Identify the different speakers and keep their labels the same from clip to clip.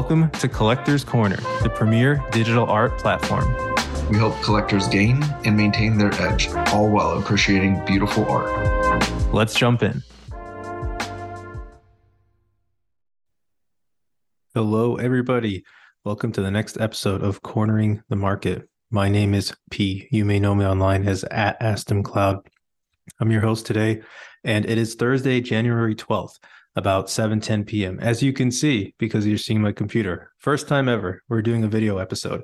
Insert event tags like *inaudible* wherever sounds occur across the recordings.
Speaker 1: Welcome to Collectors Corner, the premier digital art platform.
Speaker 2: We help collectors gain and maintain their edge, all while appreciating beautiful art.
Speaker 1: Let's jump in. Hello, everybody. Welcome to the next episode of Cornering the Market. My name is P. You may know me online as at astamcloud. I'm your host today, and it is Thursday, January 12th about 7 10 p.m. As you can see, because you're seeing my computer, first time ever, we're doing a video episode.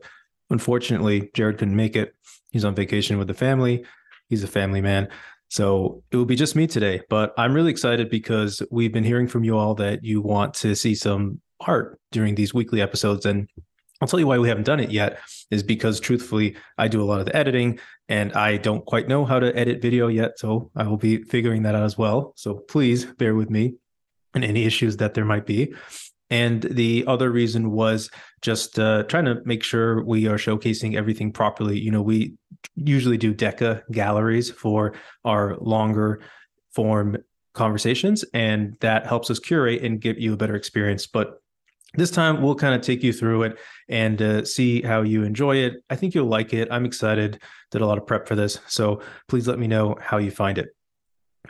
Speaker 1: Unfortunately, Jared couldn't make it. He's on vacation with the family. He's a family man. So it will be just me today. But I'm really excited because we've been hearing from you all that you want to see some art during these weekly episodes. And I'll tell you why we haven't done it yet is because truthfully, I do a lot of the editing and I don't quite know how to edit video yet. So I will be figuring that out as well. So please bear with me and any issues that there might be. And the other reason was just uh, trying to make sure we are showcasing everything properly. You know, we usually do Deca galleries for our longer form conversations, and that helps us curate and give you a better experience. But this time we'll kind of take you through it and uh, see how you enjoy it. I think you'll like it. I'm excited. Did a lot of prep for this. So please let me know how you find it.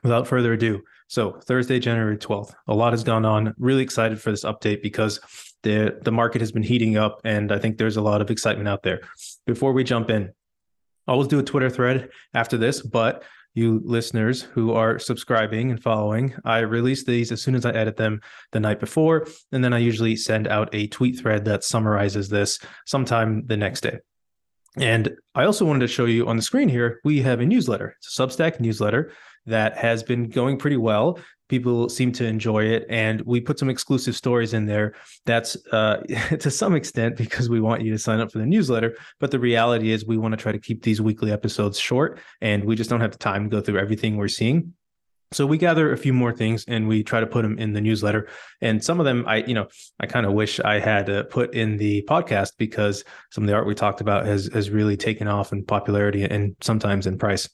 Speaker 1: Without further ado, so Thursday, January 12th, a lot has gone on. Really excited for this update because the the market has been heating up and I think there's a lot of excitement out there. Before we jump in, I always do a Twitter thread after this, but you listeners who are subscribing and following, I release these as soon as I edit them the night before. And then I usually send out a tweet thread that summarizes this sometime the next day. And I also wanted to show you on the screen here, we have a newsletter. It's a Substack newsletter that has been going pretty well. People seem to enjoy it, and we put some exclusive stories in there. That's uh, *laughs* to some extent because we want you to sign up for the newsletter. But the reality is, we want to try to keep these weekly episodes short, and we just don't have the time to go through everything we're seeing. So we gather a few more things and we try to put them in the newsletter. And some of them, I, you know, I kind of wish I had uh, put in the podcast because some of the art we talked about has has really taken off in popularity and sometimes in price.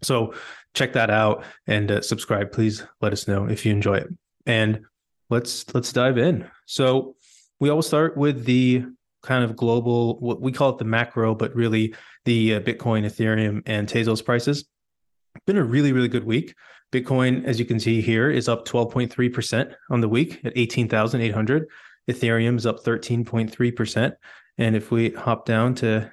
Speaker 1: So check that out and uh, subscribe. Please let us know if you enjoy it. And let's let's dive in. So we always start with the kind of global, what we call it the macro, but really the uh, Bitcoin, Ethereum, and Tezos prices. Been a really really good week. Bitcoin, as you can see here, is up 12.3% on the week at 18,800. Ethereum is up 13.3%. And if we hop down to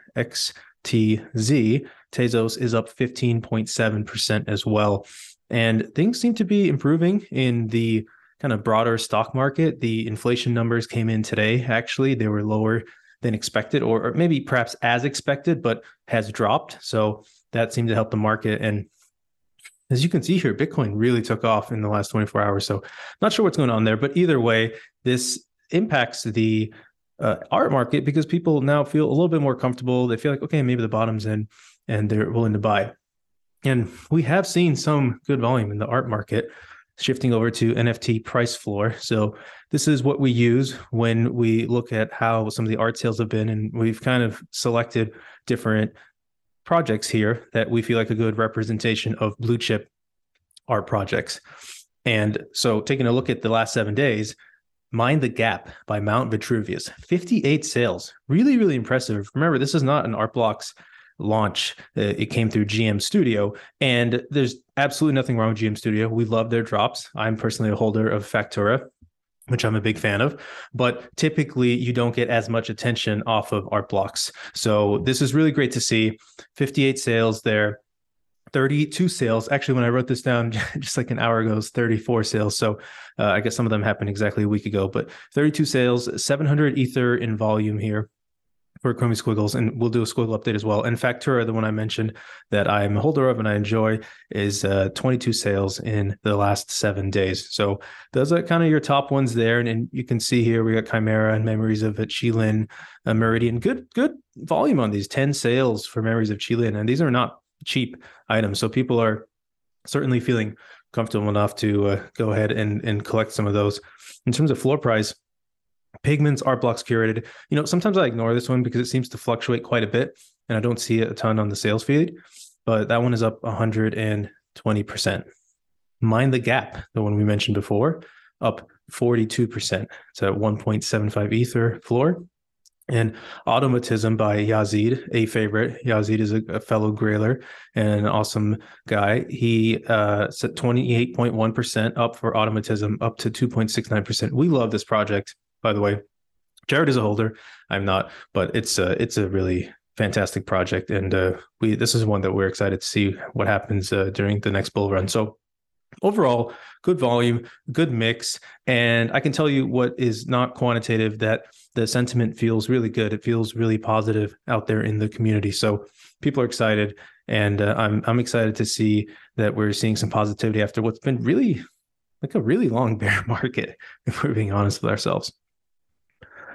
Speaker 1: XTZ, Tezos is up 15.7% as well. And things seem to be improving in the kind of broader stock market. The inflation numbers came in today. Actually, they were lower than expected, or, or maybe perhaps as expected, but has dropped. So that seemed to help the market. And as you can see here, Bitcoin really took off in the last 24 hours. So not sure what's going on there, but either way, this impacts the uh, art market because people now feel a little bit more comfortable. They feel like, okay, maybe the bottom's in and they're willing to buy. And we have seen some good volume in the art market shifting over to NFT price floor. So this is what we use when we look at how some of the art sales have been. And we've kind of selected different projects here that we feel like a good representation of blue chip art projects. And so taking a look at the last seven days, Mind the Gap by Mount Vitruvius, 58 sales. Really, really impressive. Remember, this is not an Art Blocks launch. Uh, it came through GM Studio, and there's absolutely nothing wrong with GM Studio. We love their drops. I'm personally a holder of Factura, which I'm a big fan of, but typically you don't get as much attention off of art blocks. So this is really great to see. 58 sales there. 32 sales. Actually, when I wrote this down *laughs* just like an hour ago, it was 34 sales. So uh, I guess some of them happened exactly a week ago, but 32 sales, 700 Ether in volume here for Chromie Squiggles, and we'll do a Squiggle update as well. And Factura, the one I mentioned that I'm a holder of and I enjoy, is uh, 22 sales in the last seven days. So those are kind of your top ones there. And, and you can see here we got Chimera and Memories of Qilin, uh, Meridian. Good, good volume on these 10 sales for Memories of Qilin, and these are not cheap items. So people are certainly feeling comfortable enough to uh, go ahead and and collect some of those. In terms of floor price, Pigments art blocks curated. You know, sometimes I ignore this one because it seems to fluctuate quite a bit and I don't see it a ton on the sales feed, but that one is up 120%. Mind the Gap, the one we mentioned before, up 42%. It's a 1.75 Ether floor. And Automatism by Yazid, a favorite. Yazid is a, a fellow grailer and an awesome guy. He uh, set 28.1% up for Automatism, up to 2.69%. We love this project, by the way. Jared is a holder. I'm not, but it's a, it's a really fantastic project. And uh, we this is one that we're excited to see what happens uh, during the next bull run. So overall, good volume, good mix. And I can tell you what is not quantitative that the sentiment feels really good. It feels really positive out there in the community. So people are excited. And uh, I'm I'm excited to see that we're seeing some positivity after what's been really like a really long *laughs* bear market, if we're being honest with ourselves.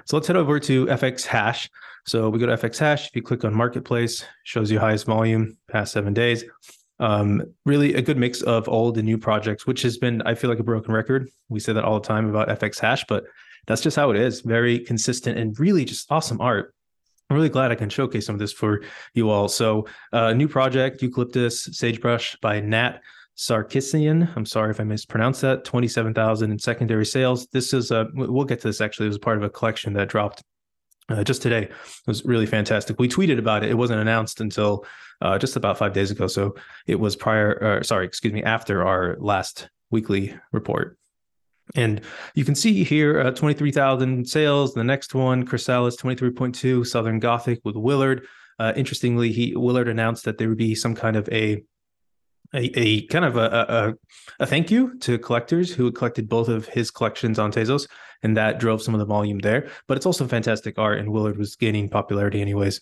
Speaker 1: So let's head over to FX hash. So we go to FX hash. If you click on marketplace, shows you highest volume past seven days um, really a good mix of old and new projects, which has been, I feel like a broken record. We say that all the time about FX Hash, but that's just how it is. Very consistent and really just awesome art. I'm really glad I can showcase some of this for you all. So, uh, new project, Eucalyptus Sagebrush by Nat Sarkissian. I'm sorry if I mispronounced that. 27,000 in secondary sales. This is a, we'll get to this actually. It was part of a collection that dropped uh, just today. It was really fantastic. We tweeted about it. It wasn't announced until uh, just about five days ago. So it was prior, uh, sorry, excuse me, after our last weekly report. And you can see here uh, 23,000 sales. The next one, Chrysalis 23.2, Southern Gothic with Willard. Uh, interestingly, he Willard announced that there would be some kind of a a, a kind of a, a, a thank you to collectors who had collected both of his collections on Tezos, and that drove some of the volume there. But it's also fantastic art, and Willard was gaining popularity anyways.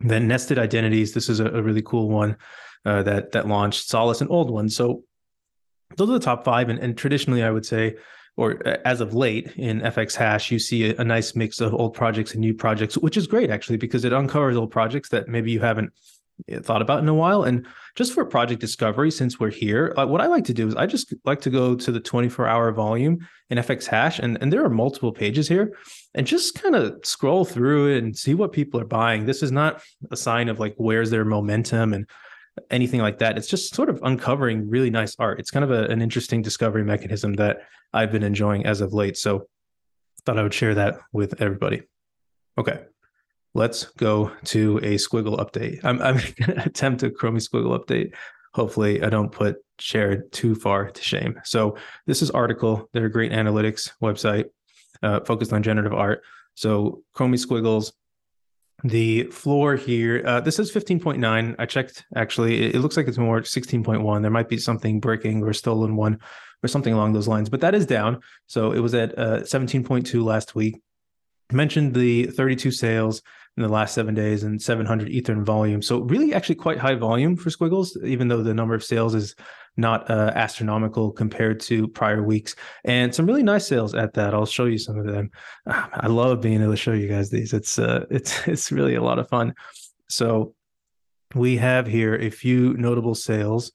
Speaker 1: Then nested identities. This is a, a really cool one uh, that that launched. Solace, an old one. So those are the top five, and, and traditionally, I would say, or uh, as of late in FX Hash, you see a, a nice mix of old projects and new projects, which is great actually because it uncovers old projects that maybe you haven't thought about in a while. And just for project discovery, since we're here, uh, what I like to do is I just like to go to the 24 hour volume in FX hash, and, and there are multiple pages here, and just kind of scroll through it and see what people are buying. This is not a sign of like where's their momentum and anything like that. It's just sort of uncovering really nice art. It's kind of a, an interesting discovery mechanism that I've been enjoying as of late. So thought I would share that with everybody. Okay let's go to a squiggle update. I'm, I'm *laughs* going to attempt a Chromie squiggle update. Hopefully, I don't put Jared too far to shame. So, this is Artacle. They're a great analytics website uh, focused on generative art. So, Chromie squiggles. The floor here, uh, this is 15.9. I checked actually. It, it looks like it's more 16.1. There might be something breaking or stolen one or something along those lines, but that is down. So, it was at uh, 17.2 last week mentioned the 32 sales in the last seven days and 700 ether in volume. So really, actually, quite high volume for Squiggles, even though the number of sales is not uh, astronomical compared to prior weeks, and some really nice sales at that. I'll show you some of them. Ah, I love being able to show you guys these. It's uh, *laughs* it's it's really a lot of fun. So we have here a few notable sales.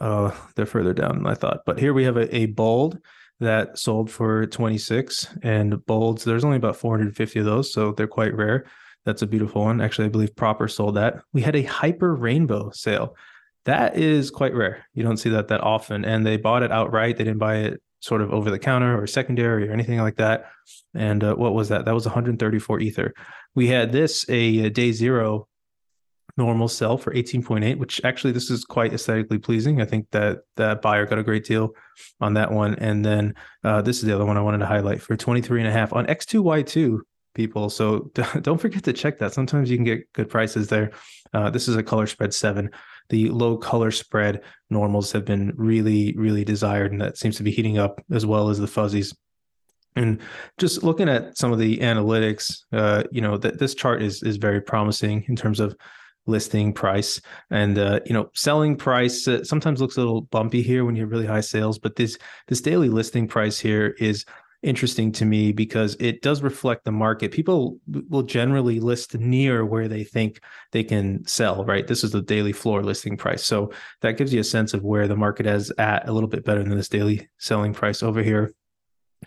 Speaker 1: Uh, they're further down than I thought, but here we have a, a bold that sold for 26 and bolds there's only about 450 of those so they're quite rare that's a beautiful one. Actually i believe proper sold that. We had a hyper rainbow sale. That is quite rare. You don't see that that often and they bought it outright. They didn't buy it sort of over the counter or secondary or anything like that. And uh, what was that? That was 134 ether. We had this a, a day zero normal sell for 18.8 which actually this is quite aesthetically pleasing. I think that that buyer got a great deal on that one. And then uh, this is the other one i wanted to highlight for 23 and a half on x2y2 people. So *laughs* don't forget to check that. Sometimes you can get good prices there. Uh, this is a color spread seven. The low color spread normals have been really really desired and that seems to be heating up as well as the fuzzies. And just looking at some of the analytics, uh, you know, that this chart is is very promising in terms of listing price. And uh, you know selling price uh, sometimes looks a little bumpy here when you have really high sales but this this daily listing price here is interesting to me because it does reflect the market. People will generally list near where they think they can sell right? This is the daily floor listing price. So that gives you a sense of where the market is at a little bit better than this daily selling price over here.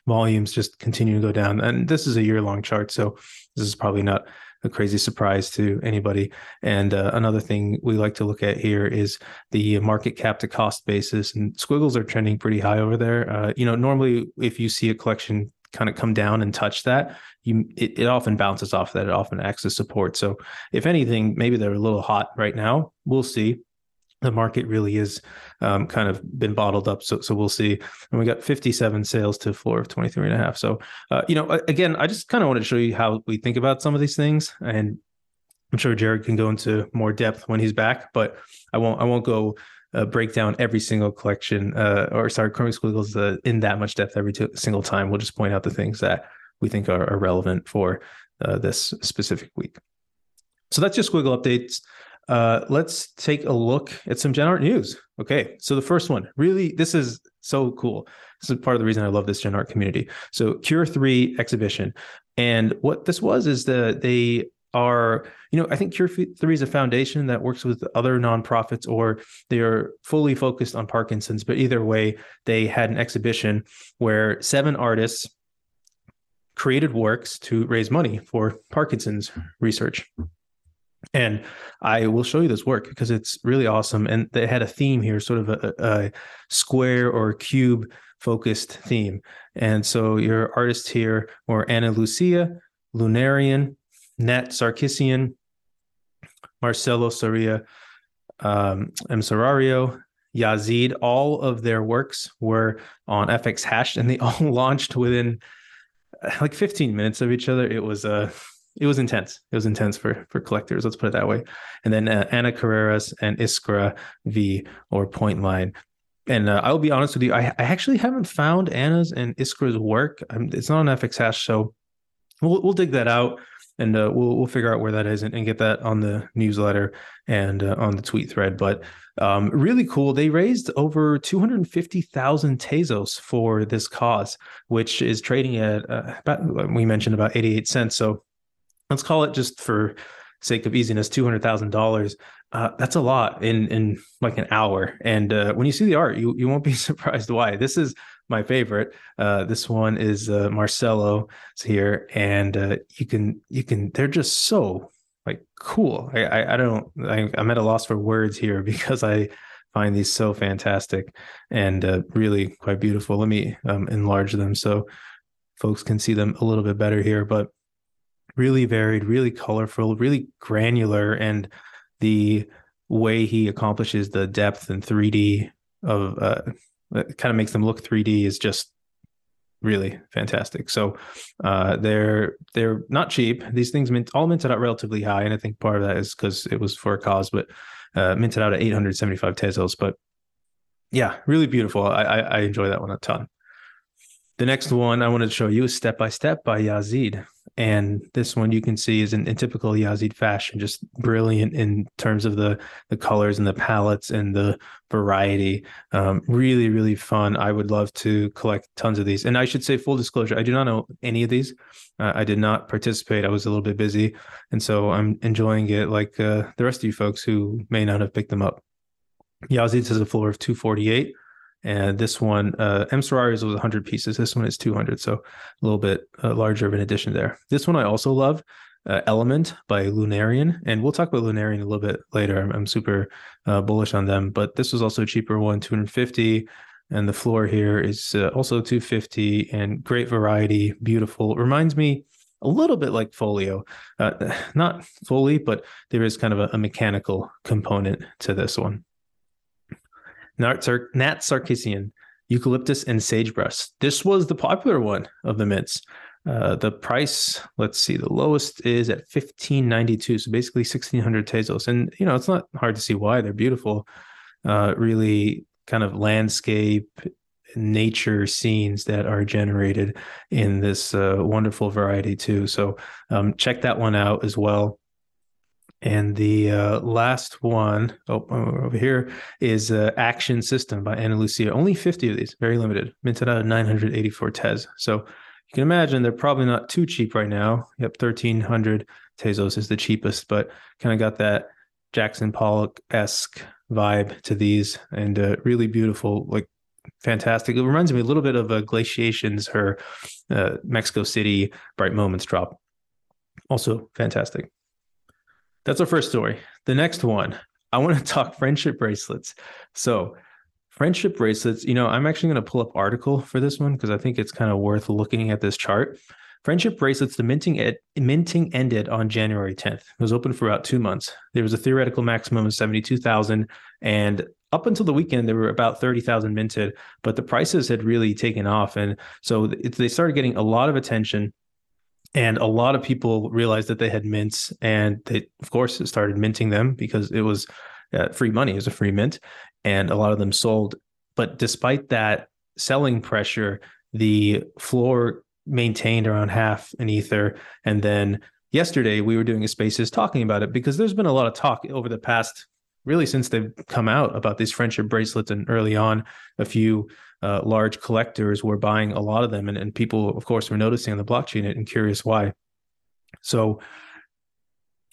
Speaker 1: Volumes just continue to go down and this is a year long chart so this is probably not a crazy surprise to anybody. And uh, another thing we like to look at here is the market cap to cost basis, and squiggles are trending pretty high over there. Uh, you know, normally if you see a collection kind of come down and touch that, you it, it often bounces off that. It often acts as support. So if anything, maybe they're a little hot right now. We'll see the market really is um, kind of been bottled up. So, so we'll see. And we got 57 sales to floor of 23 and a half. So, uh, you know, again, I just kind of wanted to show you how we think about some of these things. And I'm sure Jared can go into more depth when he's back, but I won't, I won't go uh, break down every single collection uh, or sorry, Chromie Squiggles uh, in that much depth every two, single time. We'll just point out the things that we think are, are relevant for uh, this specific week. So that's your squiggle updates. Uh, let's take a look at some Gen Art news. Okay, so the first one, really, this is so cool. This is part of the reason I love this Gen Art community. So Cure Three exhibition, and what this was is that they are, you know, I think Cure Three is a foundation that works with other nonprofits, or they are fully focused on Parkinson's. But either way, they had an exhibition where seven artists created works to raise money for Parkinson's research. And I will show you this work because it's really awesome. And they had a theme here, sort of a, a square or cube focused theme. And so your artists here were Anna Lucia, Lunarian, Nat Sarkissian, Marcelo Soria, um, M. Sarario, Yazid. All of their works were on FX Hash and they *laughs* all launched within like 15 minutes of each other. It was a it was intense. It was intense for for collectors. Let's put it that way. And then uh, Carreras and Iskra V or Point Line. And uh, I'll be honest with you, I, I actually haven't found Anna's and Iskra's work. I'm, it's not on FX Hash, so we'll we'll dig that out and uh, we'll we'll figure out where that is and, and get that on the newsletter and uh, on the tweet thread. But um, really cool. They raised over two hundred fifty thousand Tezos for this cause, which is trading at uh, about we mentioned about eighty eight cents. So let's call it just for sake of easiness, two hundred thousand uh, dollars. That's a lot in in like an hour. And uh, when you see the art, you you won't be *laughs* surprised why. This is my favorite. Uh, this one is uh, Marcelo here, and uh, you can you can. They're just so like cool. I I, I don't. I, I'm at a loss for words here *laughs* because I find these so fantastic and uh, really quite beautiful. Let me um, enlarge them so folks can see them a little bit better here, but really varied, really colorful, really granular, and the way he accomplishes the depth and 3D of uh, kind of makes them look 3D is just really fantastic. So uh, they're they're not cheap. These things mint all minted out relatively high, and I think part of that is because it was for a cause, but uh, minted out at 875 Tezos. But yeah, really beautiful. I, I, I enjoy that one a ton. The next one I wanted to show you is Step by Step by Yazid. And this one you can see is in, in, typical Yazid fashion, just brilliant in terms of the the colors and the palettes and the variety. Um, really, really fun. I would love to collect tons of these. And I should say, full disclosure, I do not know any of these. Uh, I did not participate. I was a little bit busy, and so I'm enjoying it like uh, the rest of you folks who may not have picked them up. Yazid has a floor of 248. And this one, uh, M. Serrari's was 100 pieces. This one is 200, so a little bit uh, larger of an addition there. This one I also love, uh, Element by Lunarian, and we'll talk about Lunarian a little bit later. I'm, I'm super uh, bullish on them, but this was also a cheaper one, 250. And the floor here is uh, also 250 and great variety, beautiful. It reminds me a little bit like folio, uh, *sighs* not fully, but there is kind of a, a mechanical component to this one. Nat, Sar- Nat Sarkissian, eucalyptus, and sagebrush. This was the popular one of the mints. Uh, the price, let's see, the lowest is at 1592. So basically 1600 Tezos. And, you know, it's not hard to see why they're beautiful. Uh, really kind of landscape, nature scenes that are generated in this uh, wonderful variety, too. So um, check that one out as well. And the uh, last one oh, over here is uh, Action System by Anna Lucia. Only 50 of these, very limited, minted out of 984 Tez. So you can imagine they're probably not too cheap right now. Yep, 1300 Tezos is the cheapest, but kind of got that Jackson Pollock esque vibe to these and uh, really beautiful, like fantastic. It reminds me a little bit of uh, Glaciation's, her uh, Mexico City Bright Moments drop Also fantastic. That's our first story. The next one, I want to *laughs* talk friendship bracelets. So, friendship bracelets, you know, I'm actually going to pull up Artacle for this one because I think it's kind of worth looking at this chart. Friendship bracelets, the minting ed- minting ended on January 10th. It was open for about two months. There was a theoretical maximum of 72,000, and up until the weekend, there were about 30,000 minted, but the prices had really taken off. And so they started getting a lot of attention. And a lot of people realized that they had mints, and they, of course, started minting them because it was uh, free money. It was a free mint, and a lot of them sold. But despite that selling pressure, the floor maintained around half an ether, and then yesterday we were doing a spaces talking about it because there's been a lot of talk over the past really since they've come out about these friendship bracelets and early on a few uh, large collectors were buying a lot of them and, and people of course were noticing on the blockchain and curious why so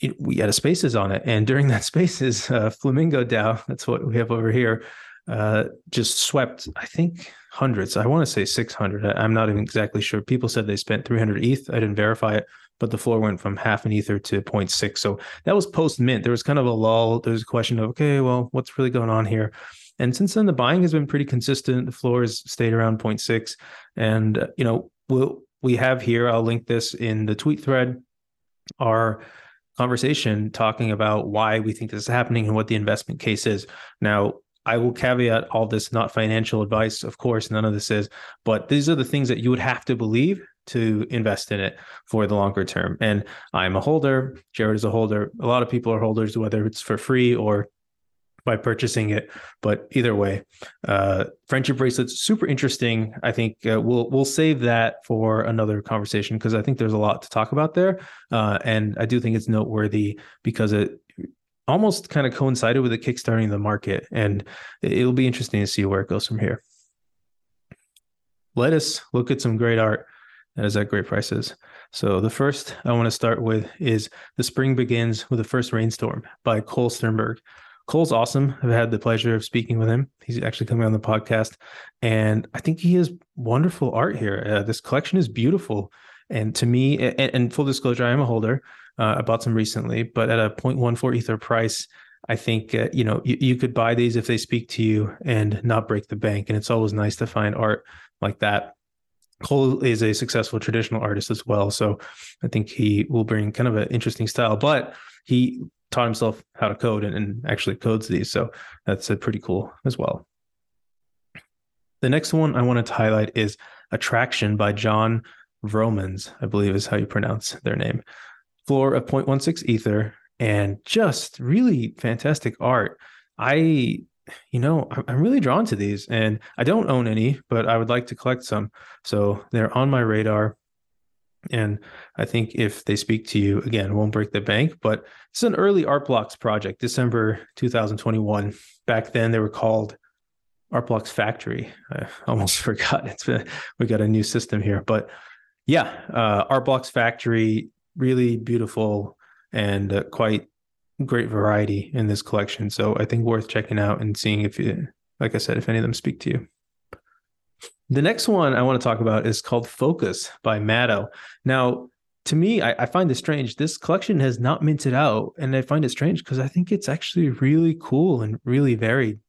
Speaker 1: it, we had a spaces on it and during *laughs* that spaces uh, flamingo dao that's what we have over here uh, just swept i think hundreds i want to say 600 i'm not even exactly sure people said they spent 300 eth i didn't verify it but the floor went from half an ether to 0.6. So that was post mint. There was kind of a lull. There was a question of, okay, well, what's really going on here? And since then, the buying has been pretty consistent. The floor has stayed around 0.6. And, uh, you know, we'll, we have here, I'll link this in the tweet thread, our conversation talking about why we think this is happening and what the investment case is. Now, I will caveat all this not financial advice, of course, none of this is, but these are the things that you would have to believe to invest in it for the longer term. And I'm a holder, Jared is a holder. A lot of people are holders, whether it's for free or by purchasing it. But either way, uh, friendship bracelets super interesting. I think uh, we'll we'll save that for another conversation because I think there's a lot to talk about there, uh, and I do think it's noteworthy because it almost kind of coincided with the kickstarting the market, and it'll be interesting to see where it goes from here. Let us look at some great art that is at great prices. So the first I want to start with is The Spring Begins with the First Rainstorm by Cole Sternberg. Cole's awesome. I've had the pleasure of speaking with him. He's actually coming on the podcast. And I think he has wonderful art here. Uh, this collection is beautiful. And to me, and, and full disclosure, I am a holder. Uh, I bought some recently, but at a 0.14 Ether price, I think uh, you know you, you could buy these if they speak to you and not break the bank. And it's always nice to find art like that Cole is a successful traditional artist as well. So I think he will bring kind of an interesting style, but he taught himself how to code and, and actually codes these. So that's a pretty cool as well. The next one I wanted to highlight is Attraction by John Vromans, I believe is how you pronounce their name. Floor of 0.16 Ether and just really fantastic art. I you know, I'm really drawn to these and I don't own any, but I would like to collect some. So they're on my radar. And I think if they speak to you again, won't break the bank, but it's an early Art Blocks project, December 2021. Back then they were called Art Blocks Factory. I *laughs* almost *laughs* forgot. It's been, we got a new system here, but yeah, uh, Art Blocks Factory, really beautiful and uh, quite great variety in this collection. So I think worth checking out and seeing if you, like I said, if any of them speak to you. The next one I want to talk about is called Focus by Matto. Now, to me, I, I, find this strange. This collection has not minted out, and I find it strange because I think it's actually really cool and really varied.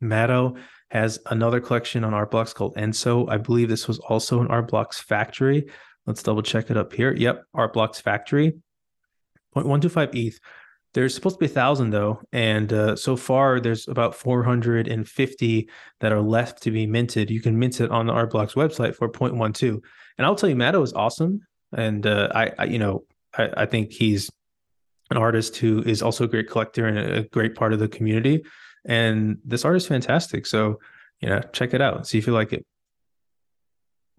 Speaker 1: Matto has another collection on Art Blocks called Enso. I believe this was also an Art Blocks Factory. Let's double check it up here. Yep, Art Blocks Factory. 0.125 ETH. There's supposed to be a thousand though, and uh, so far there's about 450 that are left to be minted. You can mint it on the Art Blocks website for 0.12. And I'll tell you, Matto is awesome, and uh, I, I, you know, I, I, think he's an artist who is also a great collector and a great part of the community. And this art is fantastic. So, you know, check it out, see if you like it.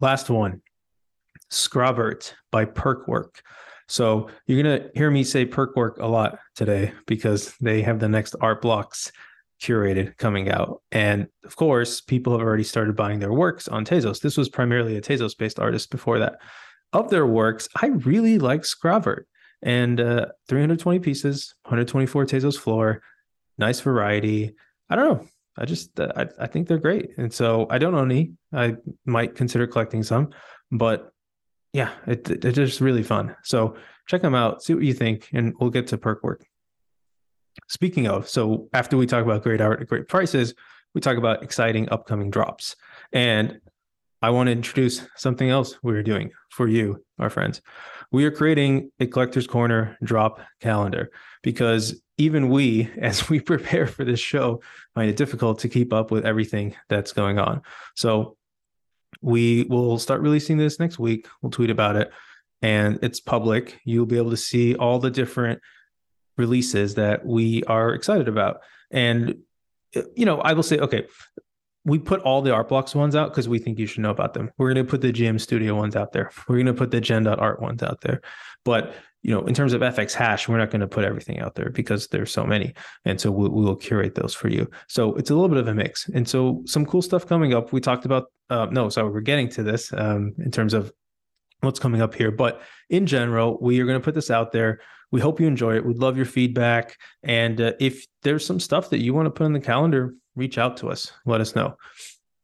Speaker 1: Last one, Scravert by Perkwork. So you're gonna hear me say perk work a lot today because they have the next art blocks curated coming out. And of course, people have already started buying their works on Tezos. This was primarily a Tezos based artist before that. Of their works, I really like Scravert and uh, 320 pieces, 124 Tezos floor, nice variety. I don't know. I just uh, I, I think they're great. And so I don't own any. I might consider collecting some, but yeah, it, it, it's just really fun. So check them out, see what you think, and we'll get to perk work. Speaking of, so after we talk about great art at great prices, we talk about exciting upcoming drops. And I want to introduce something else we're doing for you, our friends. We are creating a collector's corner drop calendar because even we, *laughs* as we prepare for this show, find it difficult to keep up with everything that's going on. So we will start releasing this next week. We'll tweet about it and it's public. You'll be able to see all the different releases that we are excited about. And uh, you know, I will say, okay, we put all the art blocks ones out because we think you should know about them. We're going to put the GM Studio ones out there. We're going to put the Gen.art ones out there. But you know, in terms of FX hash, we're not going to put everything out there because there's so many, and so we, we, will curate those for you. So it's a little bit of a mix, and so some cool stuff coming up. We talked about uh, no, sorry, we're getting to this um, in terms of what's coming up here, but in general, we are going to put this out there. We hope you enjoy it. We'd love your feedback. And uh, if there's some stuff that you want to put on the calendar, reach out to us. Let us know.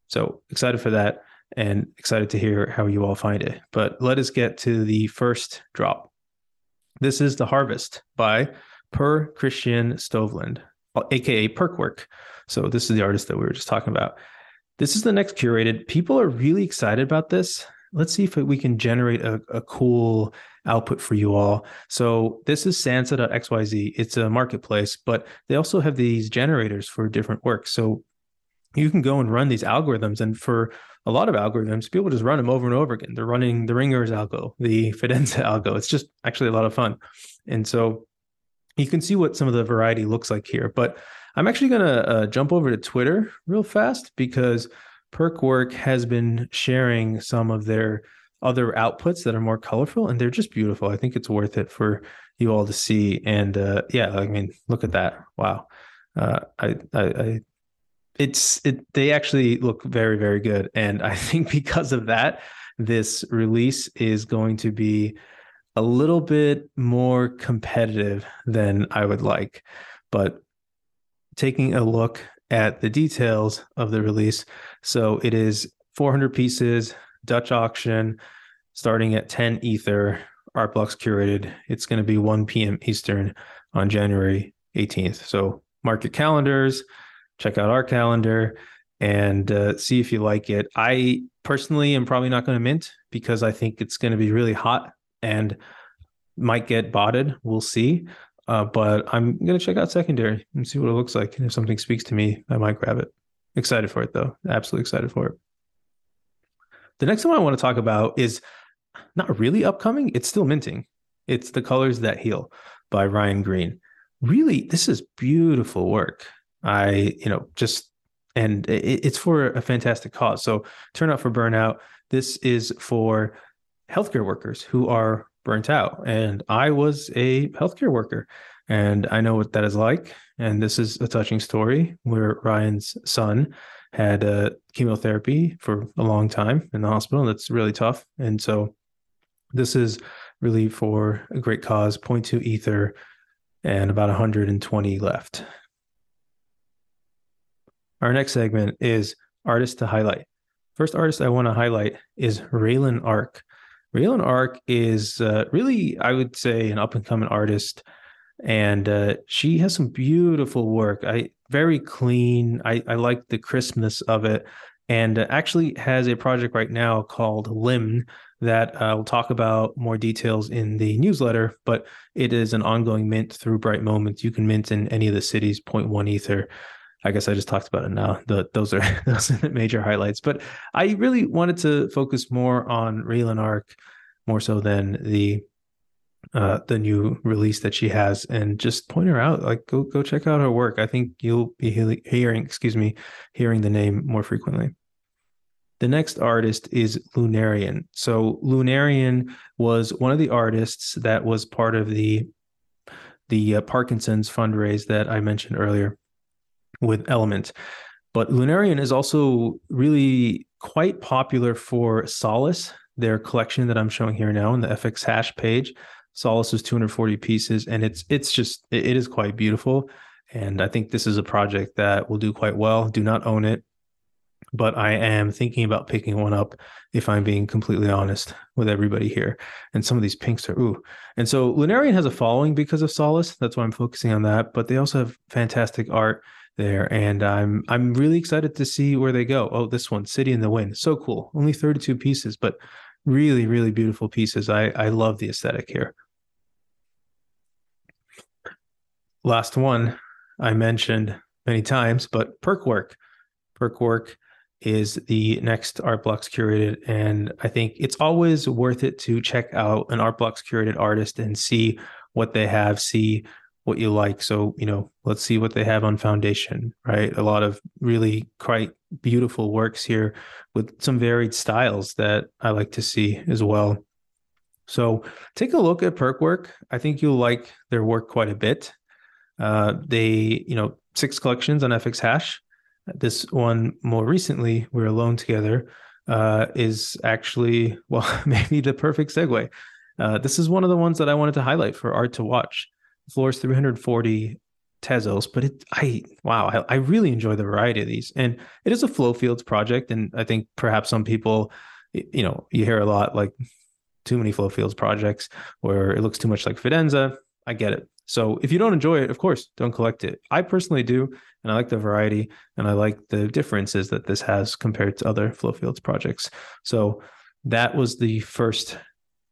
Speaker 1: So excited for that and excited to hear how you all find it. But let us get to the first drop. This is The Harvest by Per Kristian Stoveland, aka Perkwork. So this is the artist that we were just talking about. This is the next curated. People are really excited about this let's see if we can generate a, a cool output for you all. So this is Sansa.xyz. It's a marketplace, but they also have these generators for different works. So you can go and run these algorithms. And for a lot of algorithms, people just run them over and over again. They're running the Ringers algo, the *laughs* Fidenza algo. It's just actually a lot of fun. And so you can see what some of the variety looks like here. But I'm actually going to uh, jump over to Twitter real fast because Perkwork has been sharing some of their other outputs that are more colorful and they're just beautiful. I think it's worth it for you all to see. And uh, yeah, I mean, look at that. Wow. Uh, I, I, I, it's, it, they actually look very, very good. And I think *laughs* because of that, this release is going to be a little bit more competitive than I would like. But taking a look at the details of the release. So it is 400 pieces, Dutch auction, starting at 10 Ether, Art Blocks curated. It's going to be 1 p.m. Eastern on January 18th. So mark your calendars, check out our calendar, and uh, see if you like it. I personally am probably not going to mint because I think it's going to be really hot and might get botted. We'll see. Uh, but I'm gonna check out secondary and see what it looks like. And if something speaks to me, I might grab it. Excited for it though. Absolutely excited for it. The next one I want to talk about is not really upcoming. It's still minting. It's The Colors That Heal by Ryan Green. Really, this is beautiful work. I, you know, just and it's for a fantastic cause. So turn out for burnout. This is for healthcare workers who are burnt out. And I was a healthcare worker and I know what that is like. And this is a touching story where Ryan's son had uh, chemotherapy for a long time in the hospital. And That's really tough. And so this is really for a great cause 0.2 ether and about 120 left. Our next segment is artist to highlight. First artist I want to highlight is Raylan Ark. Raylan Ark is uh, really, I would say, an up and coming artist, and uh, she has some beautiful work. I very clean. I, I like the crispness of it, and uh, actually has a project right now called Limn that uh, we'll talk about more details in the newsletter. But it is an ongoing mint through Bright Moments. You can mint in any of the cities, 0.1 ether. I guess I just talked about it now. The, those are *laughs* those are the major highlights. But I really wanted to focus more on Raylan Ark, more so than the uh, the new release that she has, and just point her out. Like go go check out her work. I think you'll be hearing, excuse me, hearing the name more frequently. The next artist is Lunarian. So Lunarian was one of the artists that was part of the the uh, Parkinson's fundraise that I mentioned earlier with Element. But Lunarian is also really quite popular for Solace, their collection that I'm showing here now in the FX hash page. Solace is 240 pieces, and it's it's just it is quite beautiful. And I think this is a project that will do quite well. Do not own it. but I am thinking about picking one up if I'm being completely honest with everybody here. And some of these pinks are ooh. And so Lunarian has a following because of Solace. That's why I'm focusing on that. But they also have fantastic art there, and I'm I'm really excited to see where they go. Oh, this one, City in the Wind, so cool. Only 32 pieces, but really really beautiful pieces. I I love the aesthetic here. Last one I mentioned many times, but perk work. Perk work is the next art blocks curated and i think it's always worth it to check out an art blocks curated artist and see what they have see what you like. So you know let's see what they have on foundation right? A lot of really quite beautiful works here with some varied styles that i like to see as well. So take a look at perk work. I think you'll like their work quite a bit. Uh, they you know six collections on fx hash. This one more recently, we're alone together, uh, is actually, *laughs* well, maybe the perfect segue. Uh, this is one of the ones that I wanted to highlight for art to watch. The floor is 340 Tezos, but it, I, wow, I, I really enjoy the variety of these. And it is a flow fields project. And I think perhaps some people, you know, you hear a lot like too many flow fields projects where it looks too much like Fidenza. I get it. So if you don't enjoy it, of course, don't collect it. I personally do, and I like the variety and I like the differences that this has compared to other flow fields projects. So that was the first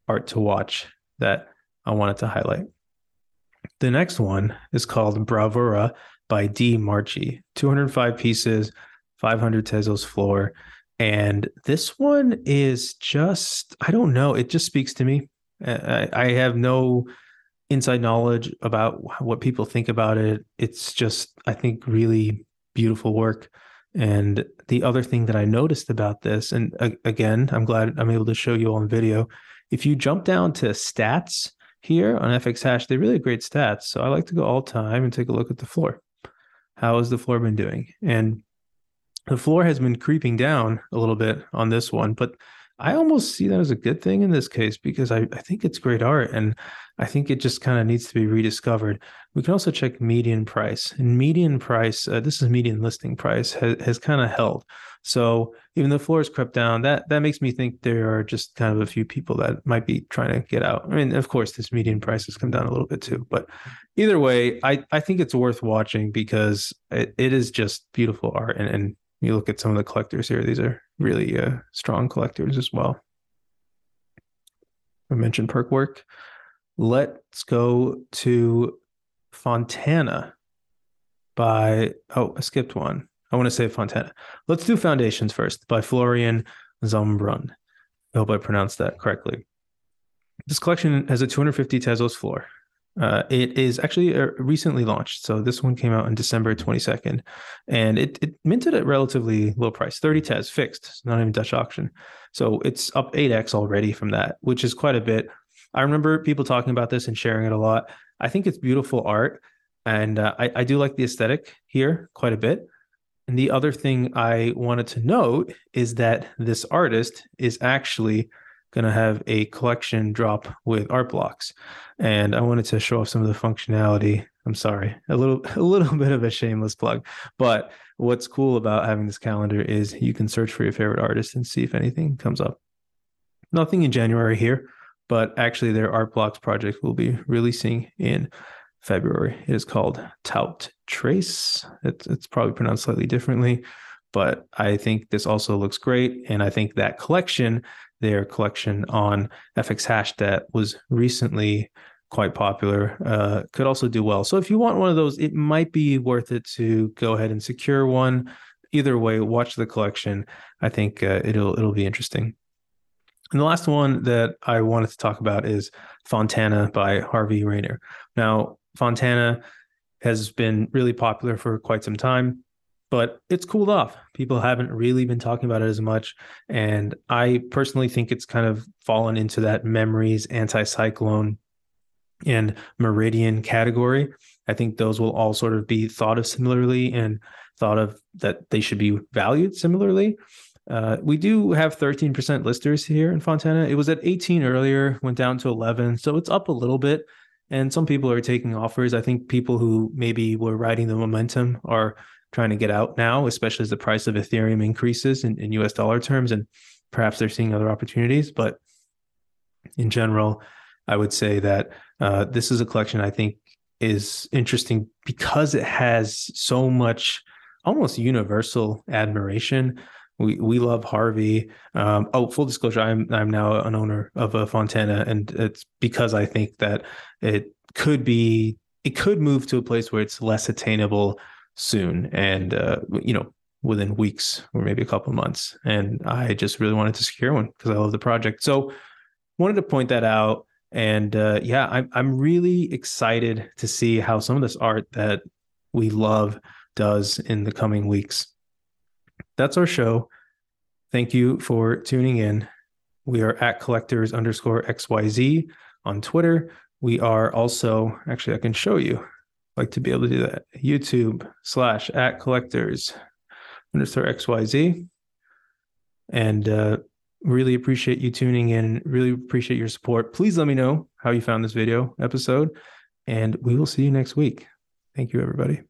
Speaker 1: art to watch that I wanted to highlight. The next one is called Bravura by D. Marchi, 205 pieces, 500 Tezos floor. And this one is just, I don't know, it just speaks to me. I, I have no inside knowledge about what people think about it. It's just, I think, really beautiful work. And the other thing that I noticed about this, and again, I'm glad I'm able to show you all in video. If you jump down to stats here on FX Hash, they really great stats. So I like to go all time and take a look at the floor. How has the floor been doing? And the floor has been creeping down a little bit on this one, but I almost see that as a good thing in this case because I, I think it's great art and I think it just kind of needs to be rediscovered. We can also check median price and median price. Uh, this is median listing price has, has kind of held. So even though floor has crept down, that that makes me think there are just kind of a few people that might be trying to get out. I mean, of course, this median price has come down a little bit too, but either way, I I think it's worth watching because it, it is just beautiful art and and you look at some of the collectors here; these are really uh, strong collectors as well. I mentioned perk work. Let's go to Fontana by oh, I skipped one. I want to say Fontana. Let's do Foundations first by Florian Zumbrunn. I hope I pronounced that correctly. This collection has a 250 Tezos floor. Uh, it is actually uh, recently launched. So this one came out in December 22nd and it, it minted at relatively low price 30 Tez fixed, not even Dutch auction. So it's up 8x already from that, which is quite a bit. I remember people talking about this and sharing it a lot. I think it's beautiful art and uh, I, I do like the aesthetic here quite a bit. And the other thing I wanted to note is that this artist is actually going to have a collection drop with art blocks. And i wanted to show off some of the functionality. I'm sorry a little *laughs* a little bit of a shameless plug. But what's cool about having this calendar is you can search for your favorite artist and see if anything comes up. Nothing in january here but actually their art blocks project will be releasing in february. It is called tout trace. It's, it's probably pronounced slightly differently but I think this also looks great. And I think that collection their collection on FX Hash that was recently quite popular uh, could also do well. So if you want one of those, it might be worth it to go ahead and secure one. Either way, watch the collection. I think uh, it'll it'll be interesting. And the last one that I wanted to talk about is Fontana by Harvey Rayner. Now, Fontana has been really popular for quite some time but it's cooled off. People haven't really been talking about it as much. And I personally think it's kind of fallen into that memories, anti-cyclone, and meridian category. I think those will all sort of be thought of similarly and thought of that they should be valued similarly. Uh, we do have 13% listers here in Fontana. It was at 18 earlier, went down to 11. So it's up a little bit. And some people are taking offers. I think people who maybe were riding the momentum are trying to get out now, especially as the price of Ethereum increases in, in US dollar terms. And perhaps they're seeing other opportunities. But in general, I would say that uh, this is a collection I think is interesting because it has so much almost universal admiration. We we love Harvey. Um, oh, full disclosure, I'm I'm now an owner of a Fontana, and it's because I think that it could be it could move to a place where it's less attainable soon, and uh, you know within weeks or maybe a couple months. And I just really wanted to secure one because I love the project. So wanted to point that out. And uh, yeah, I'm I'm really excited to see how some of this art that we love does in the coming weeks. That's our show. Thank you for tuning in. We are at collectors underscore XYZ on Twitter. We are also, actually, I can show you. Like to be able to do that. YouTube slash at collectors underscore XYZ. And uh, really appreciate you tuning in. Really appreciate your support. Please let me know how you found this video episode, and we will see you next week. Thank you, everybody.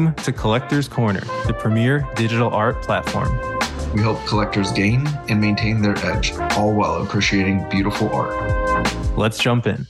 Speaker 1: Welcome to Collectors Corner, the premier digital art platform.
Speaker 2: We help collectors gain and maintain their edge, all while appreciating beautiful art.
Speaker 1: Let's jump in.